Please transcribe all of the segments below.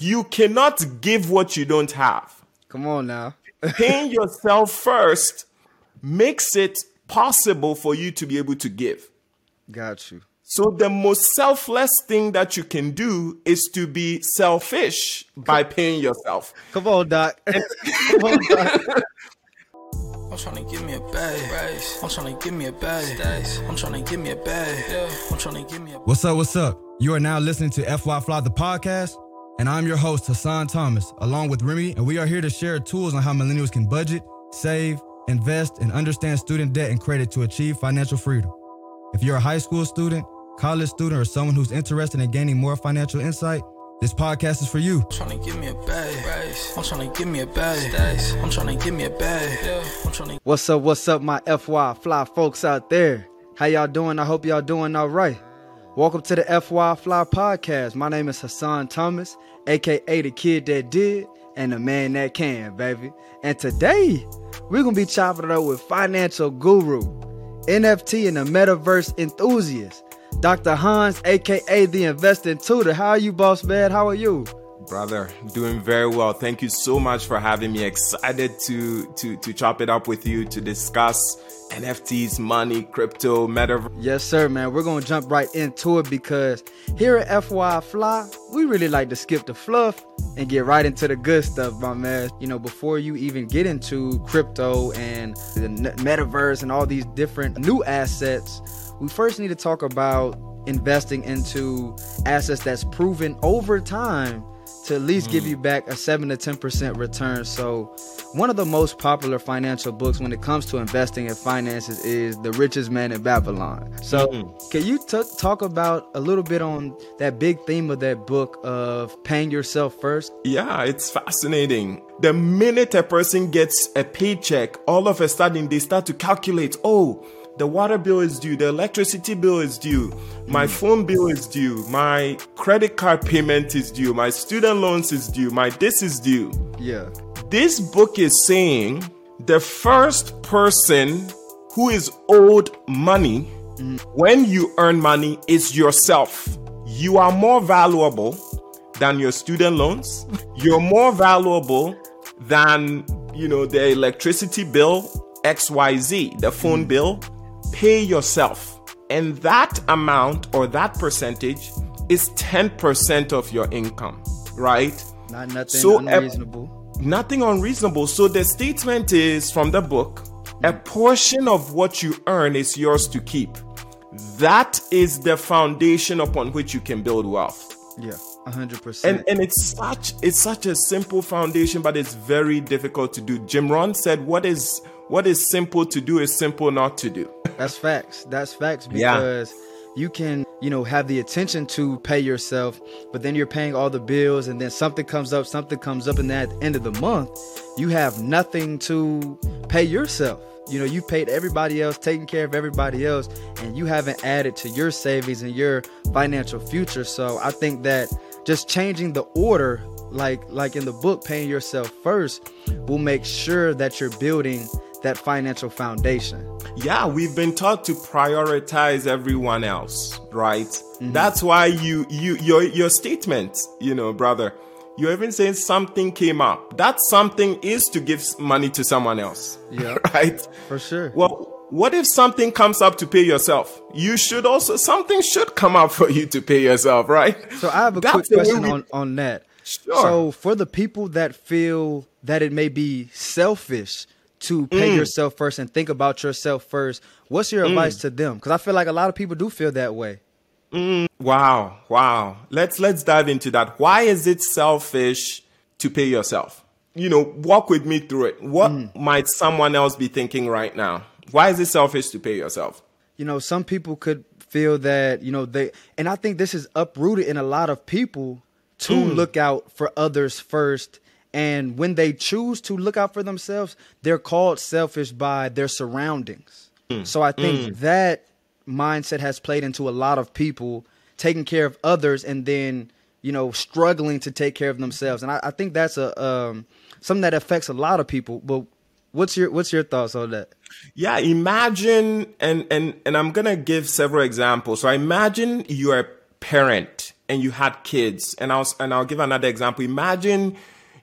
You cannot give what you don't have. Come on now. Paying yourself first makes it possible for you to be able to give. Got you. So the most selfless thing that you can do is to be selfish by paying yourself. Come on, Doc. Come on, Doc. I'm trying to give me a bag. I'm trying to give me a bag. I'm trying to give me a bag. I'm trying to give me a What's up? What's up? You are now listening to FY Fly the podcast, and I'm your host Hassan Thomas, along with Remy, and we are here to share tools on how millennials can budget, save, invest, and understand student debt and credit to achieve financial freedom. If you're a high school student, college student, or someone who's interested in gaining more financial insight, this podcast is for you. trying to give me a bag. I'm trying to give me a bag. I'm trying to give me a bag. I'm trying to What's up? What's up, my FY Fly folks out there? How y'all doing? I hope y'all doing all right. Welcome to the FY Fly podcast. My name is Hassan Thomas, aka the kid that did and the man that can, baby. And today, we're gonna be chopping it up with financial guru, NFT and the metaverse enthusiast, Dr. Hans, aka the investing tutor. How are you, boss man? How are you? Brother, doing very well. Thank you so much for having me. Excited to to to chop it up with you to discuss NFTs, money, crypto, metaverse. Yes, sir, man. We're gonna jump right into it because here at FY Fly, we really like to skip the fluff and get right into the good stuff, my man. You know, before you even get into crypto and the metaverse and all these different new assets, we first need to talk about investing into assets that's proven over time to at least give hmm. you back a 7 to 10% return. So, one of the most popular financial books when it comes to investing in finances is The Richest Man in Babylon. So, hmm. can you t- talk about a little bit on that big theme of that book of paying yourself first? Yeah, it's fascinating. The minute a person gets a paycheck, all of a sudden they start to calculate, oh, the water bill is due, the electricity bill is due, my mm. phone bill is due, my credit card payment is due, my student loans is due, my this is due. Yeah. This book is saying the first person who is owed money mm. when you earn money is yourself. You are more valuable than your student loans. You're more valuable than, you know, the electricity bill, XYZ, the phone mm. bill. Pay yourself. And that amount or that percentage is 10% of your income, right? Not nothing So, uh, unreasonable. Nothing unreasonable. So the statement is from the book a portion of what you earn is yours to keep. That is the foundation upon which you can build wealth. yeah. 100%. And and it's such it's such a simple foundation, but it's very difficult to do. Jim Rohn said, "What is what is simple to do is simple not to do." That's facts. That's facts Yeah. because you can, you know, have the attention to pay yourself, but then you're paying all the bills and then something comes up, something comes up and then at the end of the month, you have nothing to pay yourself. You know, you've paid everybody else, taking care of everybody else, and you haven't added to your savings and your financial future. So I think that just changing the order like like in the book paying yourself first will make sure that you're building that financial foundation. Yeah, we've been taught to prioritize everyone else, right? Mm-hmm. That's why you you your your statement, you know, brother, you're even saying something came up. That something is to give money to someone else. Yeah. right? For sure. Well, what if something comes up to pay yourself? You should also something should come up for you to pay yourself, right? So I have a That's quick question we- on, on that. Sure. So for the people that feel that it may be selfish to Mm. pay yourself first and think about yourself first, what's your mm. advice to them? Because I feel like a lot of people do feel that way. Mm. Wow, wow. Let's let's dive into that. Why is it selfish to pay yourself? You know, walk with me through it. What mm. might someone else be thinking right now? Why is it selfish to pay yourself? you know, some people could feel that, you know, they, and I think this is uprooted in a lot of people to look out for others first. And when they choose to look out for themselves, they're called selfish by their surroundings. So I think that mindset has played into a lot of people taking care of others and then, you know, struggling to take care of themselves. And I, I think that's a um, something that affects a lot of people. But what's your what's your thoughts on that? Yeah, imagine and and and I'm going to give several examples. So imagine you're a parent and you had kids, and I'll and I'll give another example. Imagine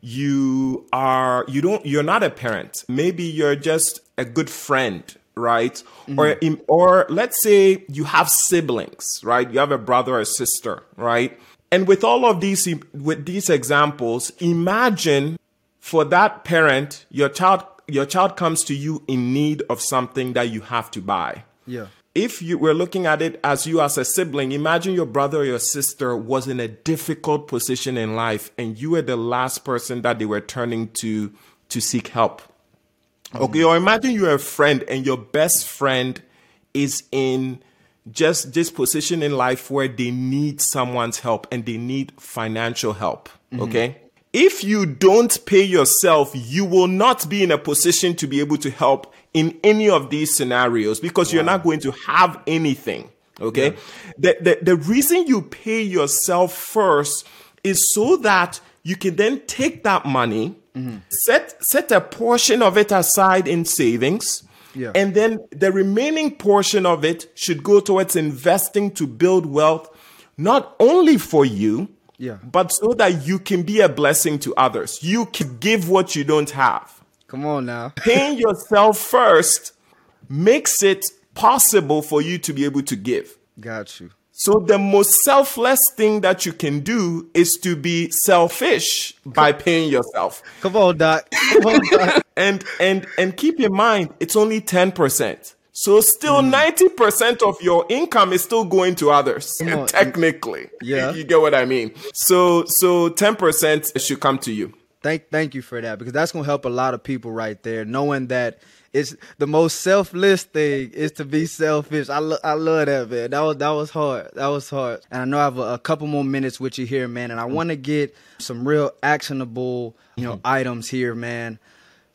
you are you don't you're not a parent. Maybe you're just a good friend, right? Mm-hmm. Or im- or let's say you have siblings, right? You have a brother or sister, right? And with all of these with these examples, imagine for that parent, your child your child comes to you in need of something that you have to buy. Yeah. If you were looking at it as you as a sibling, imagine your brother or your sister was in a difficult position in life and you were the last person that they were turning to to seek help. Mm-hmm. Okay, or imagine you're a friend and your best friend is in just this position in life where they need someone's help and they need financial help. Mm-hmm. Okay. If you don't pay yourself, you will not be in a position to be able to help in any of these scenarios because you're not going to have anything. Okay. The, the, the reason you pay yourself first is so that you can then take that money, mm-hmm. set, set a portion of it aside in savings. Yeah. And then the remaining portion of it should go towards investing to build wealth, not only for you, Yeah. but so that you can be a blessing to others. You can give what you don't have. Come on now. Paying yourself first makes it possible for you to be able to give. Got you. So the most selfless thing that you can do is to be selfish by paying yourself. Come on, Doc. Come on, Doc. And and and keep in mind it's only 10%. So still Mm. 90% of your income is still going to others technically. Yeah. You, get what I mean? So so 10% should come to you. Thank thank you for that because that's gonna help a lot of people right there, knowing that it's the most selfless thing is to be selfish. I lo- I love that man. That was that was hard. That was hard. And I know I have a, a couple more minutes with you here, man. And I want to get some real actionable, you know, items here, man.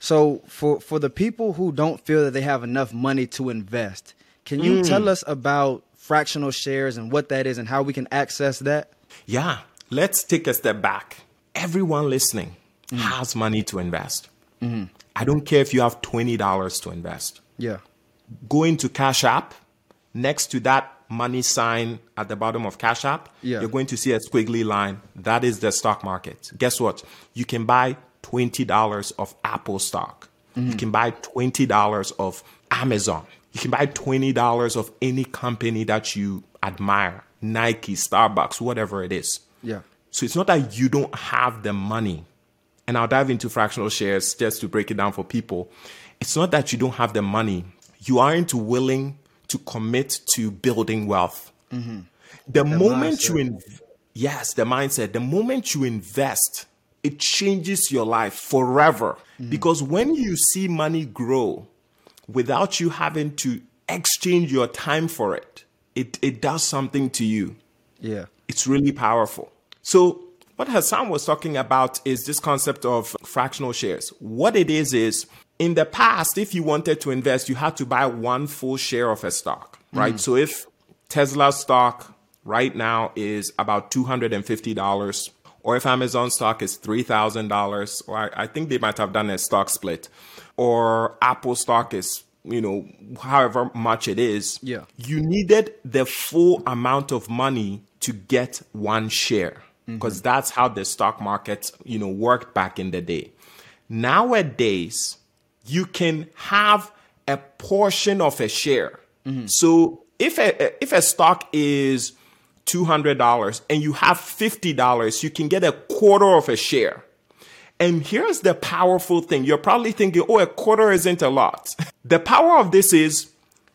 So for for the people who don't feel that they have enough money to invest, can you tell us about fractional shares and what that is and how we can access that? Yeah, let's take a step back. Everyone listening Mm-hmm. has money to invest. I don't care if you have $20 to invest. Yeah. Go into Cash App. Next to that money sign at the bottom of Cash App, Yeah. you're going to see a squiggly line. That is the stock market. Guess what? You can buy $20 of Apple stock. You can buy $20 of Amazon. You can buy $20 of any company that you admire Nike, Starbucks, whatever it is. Yeah. So it's not that you don't have the money. And I'll dive into fractional shares just to break it down for people. It's not that you don't have the money. You aren't willing to commit to building wealth. Mm-hmm. The, moment you mindset. in, yes, the mindset. The moment you invest, it changes your life forever. Mm. Because when you see money grow without you having to exchange your time for it, it, it does something to you Yeah. it's really powerful. So, what Hassan was talking about is this concept of fractional shares. What it is is in the past, if you wanted to invest, you had to buy one full share of a stock, mm. right? So, if Tesla stock right now is about $250, or if Amazon stock is $3,000, or I, I think they might have done a stock split, or Apple stock is, you know, however much it is, Yeah. you needed the full amount of money to get one share. Mm-hmm. Because that's how the stock market you know worked back in the day. Nowadays you can have a portion of a share. Mm-hmm. So if a if a stock is $200 and you have $50 you can get a quarter of a share and here's the powerful thing. You're probably thinking, oh, a quarter isn't a lot. The power of this is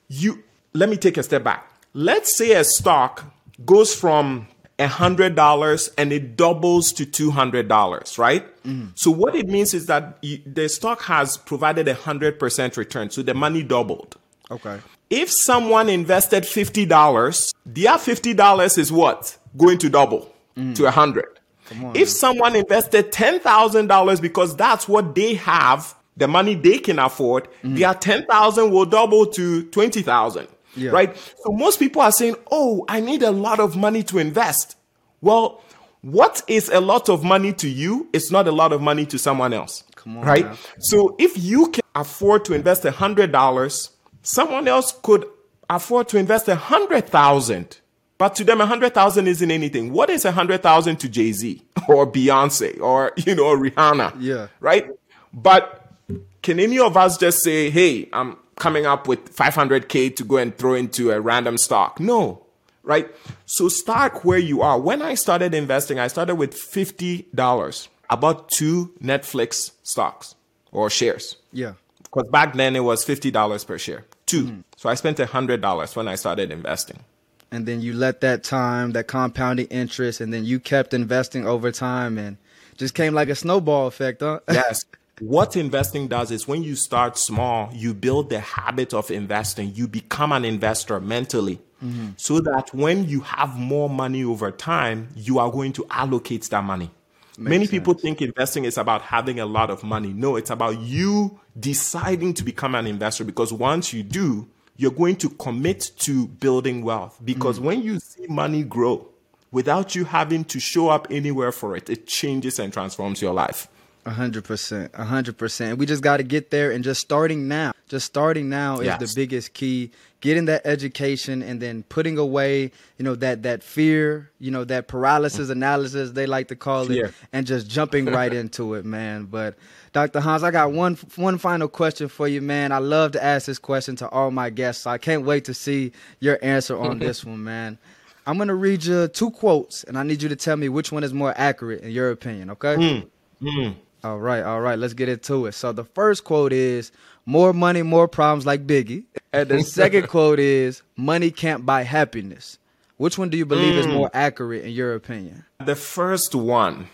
you, let me take a step back. Let's say a stock goes from $100 and it doubles to $200, right? Mm-hmm. So what it means is that you, the stock has provided a 100% return. So the money doubled. Okay. If someone invested $50, their $50 is what? Going to double to 100. if someone invested $10,000 because that's what they have, the money they can afford, mm. their 10,000 will double to 20,000. Yeah. Right? So most people are saying, "Oh, I need a lot of money to invest." Well, what is a lot of money to you is not a lot of money to someone else. Come on right? now. So if you can afford to invest a hundred dollars, someone else could afford to invest a hundred thousand. But to them, a hundred thousand isn't anything. What is a hundred thousand to Jay Z or Beyonce or you know Rihanna? Yeah. Right. But can any of us just say, "Hey, I'm coming up with 500k to go and throw into a random stock"? No. Right. So start where you are. When I started investing, I started with fifty dollars. I bought two Netflix stocks or shares. Yeah. Because back then it was fifty dollars per share. 2 hmm. So I spent hundred dollars when I started investing. And then you let that time, that compounding interest, and then you kept investing over time and just came like a snowball effect, huh? Yes. What investing does is when you start small, you build the habit of investing. You become an investor mentally. Mm-hmm. So that when you have more money over time, you are going to allocate that money. Many people think investing is about having a lot of money. No, it's about you deciding to become an investor because once you do, you're going to commit to building wealth. Because mm. when you see money grow without you having to show up anywhere for it, it changes and transforms your life. A hundred percent, a hundred percent. We just got to get there, and just starting now, just starting now is the biggest key. Getting that education, and then putting away, you know, that that fear, you know, that paralysis analysis they like to call it, and just jumping right into it, man. But Dr. Hans, I got one one final question for you, man. I love to ask this question to all my guests. So I can't wait to see your answer on this one, man. I'm gonna read you two quotes, and I need you to tell me which one is more accurate in your opinion. Okay? Hmm, hmm. All right, all right, let's get into it. So the first quote is more money, more problems like Biggie. And the second quote is money can't buy happiness. Which one do you believe is more mm. accurate in your opinion? The first one,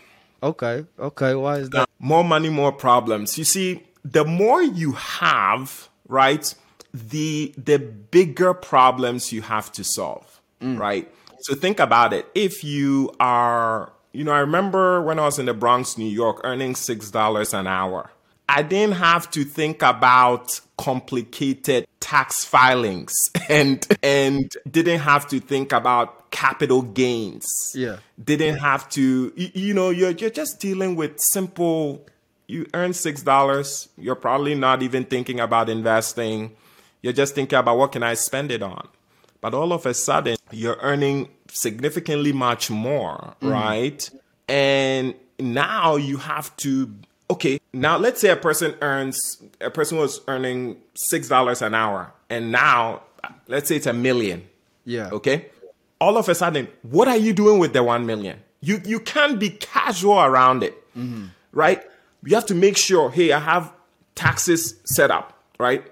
Okay, okay, why is that? more money, more problems. You see, the more you have, right, the the bigger problems you have to solve, mm. right? So think about it. If you are, you know, I remember when I was in the Bronx, New York, earning six dollars an hour. I didn't have to think about complicated tax filings and and didn't have to think about capital gains Yeah. didn't have to you, you know you're you're just dealing with simple you earn six dollars you're probably not even thinking about investing you're just thinking about what can i spend it on but all of a sudden you're earning significantly much more mm. right and now you have to okay now let's say a person earns a person was earning six dollars an hour and now let's say it's a million Yeah. Okay. All of a sudden, what are you doing with the one million? You you can't be casual around it, mm-hmm. right? You have to make sure. Hey, I have taxes set up, right?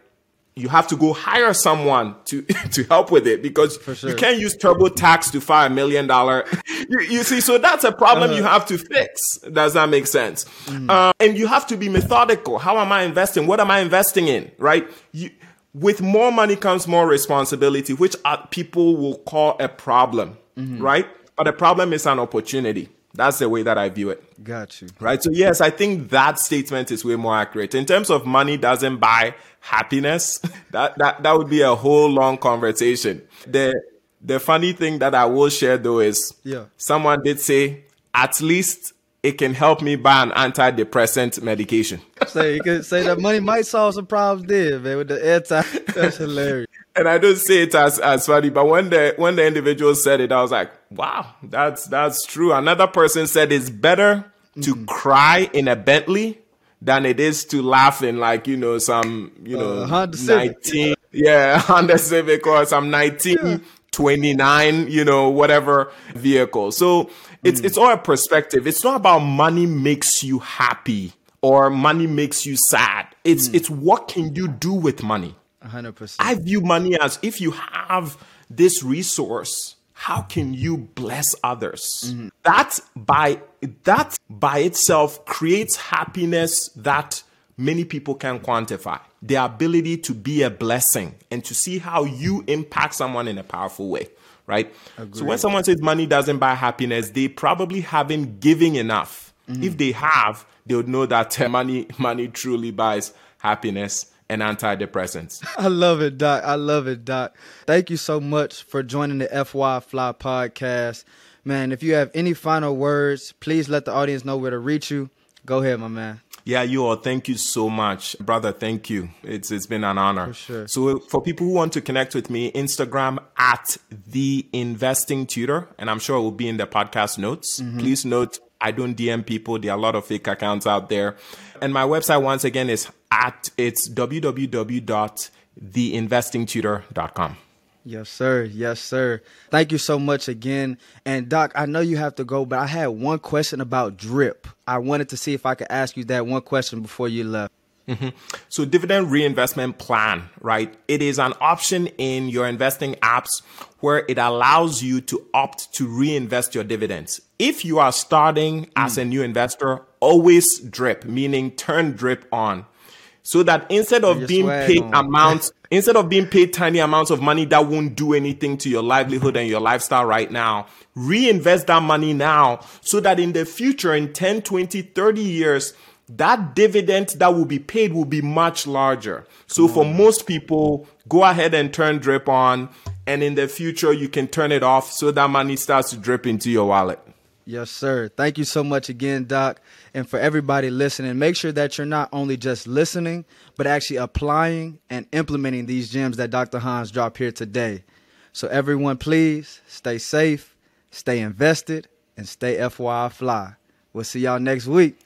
You have to go hire someone to to help with it because sure. you can't use TurboTax to file a million dollar. You, you see, so that's a problem you have to fix. Does that make sense? Uh, and you have to be methodical. How am I investing? What am I investing in? Right? You, with more money comes more responsibility, which uh, people will call a problem, right? But a problem is an opportunity. That's the way that I view it. Got you. Right. So yes, I think that statement is way more accurate. In terms of money doesn't buy happiness, that that, that would be a whole long conversation. The the funny thing that I will share though is Yeah. someone did say at least it can help me buy an antidepressant medication. Say you could say that money might solve some problems there, man, with the anti. That's hilarious. And I don't say it as as funny, but when the when the individual said it, I was like, wow, that's that's true. Another person said it's better to mm-hmm. cry in a Bentley than it is to laugh in like you know some you know Uh, Honda Civic. 19 yeah Honda Civic or some 19 29 you know whatever vehicle. So it's mm. it's all a perspective. It's not about money makes you happy or money makes you sad. It's mm. it's what can you do with money. A hundred percent. I view money as if you have this resource, how can you bless others? Mm-hmm. That by that by itself creates happiness that many people can quantify. The ability to be a blessing and to see how you impact someone in a powerful way, right? So when someone says money doesn't buy happiness, they probably haven't given enough. Mm-hmm. If they have, they would know that money money truly buys happiness and antidepressants. I love it, Doc. I love it, Doc. Thank you so much for joining the FY Fly podcast. Man, if you have any final words, please let the audience know where to reach you. Go ahead, my man. Yeah, you all. Thank you so much, brother. Thank you. It's it's been an honor. For sure. So for people who want to connect with me, Instagram at the investing tutor, and I'm sure it will be in the podcast notes. Mm-hmm. Please note I don't DM people. There are a lot of fake accounts out there. And my website once again is at it's www.theinvestingtutor.com. Yes, sir. Yes, sir. Thank you so much again. And Doc, I know you have to go, but I had one question about drip. I wanted to see if I could ask you that one question before you left. Mm-hmm. So dividend reinvestment plan, right? It is an option in your investing apps where it allows you to opt to reinvest your dividends. If you are starting as a mm. new investor, always drip, meaning turn drip on. So that instead of being paid on. amounts, instead of being paid tiny amounts of money that won't do anything to your livelihood and your lifestyle right now, reinvest that money now so that in the future, in 10, 20, 30 years, that dividend that will be paid will be much larger. So for mm. most people, go ahead and turn drip on. And in the future, you can turn it off so that money starts to drip into your wallet. Yes, sir. Thank you so much again, Doc. And for everybody listening, make sure that you're not only just listening, but actually applying and implementing these gems that Dr. Hans dropped here today. So, everyone, please stay safe, stay invested, and stay FYI fly. We'll see y'all next week.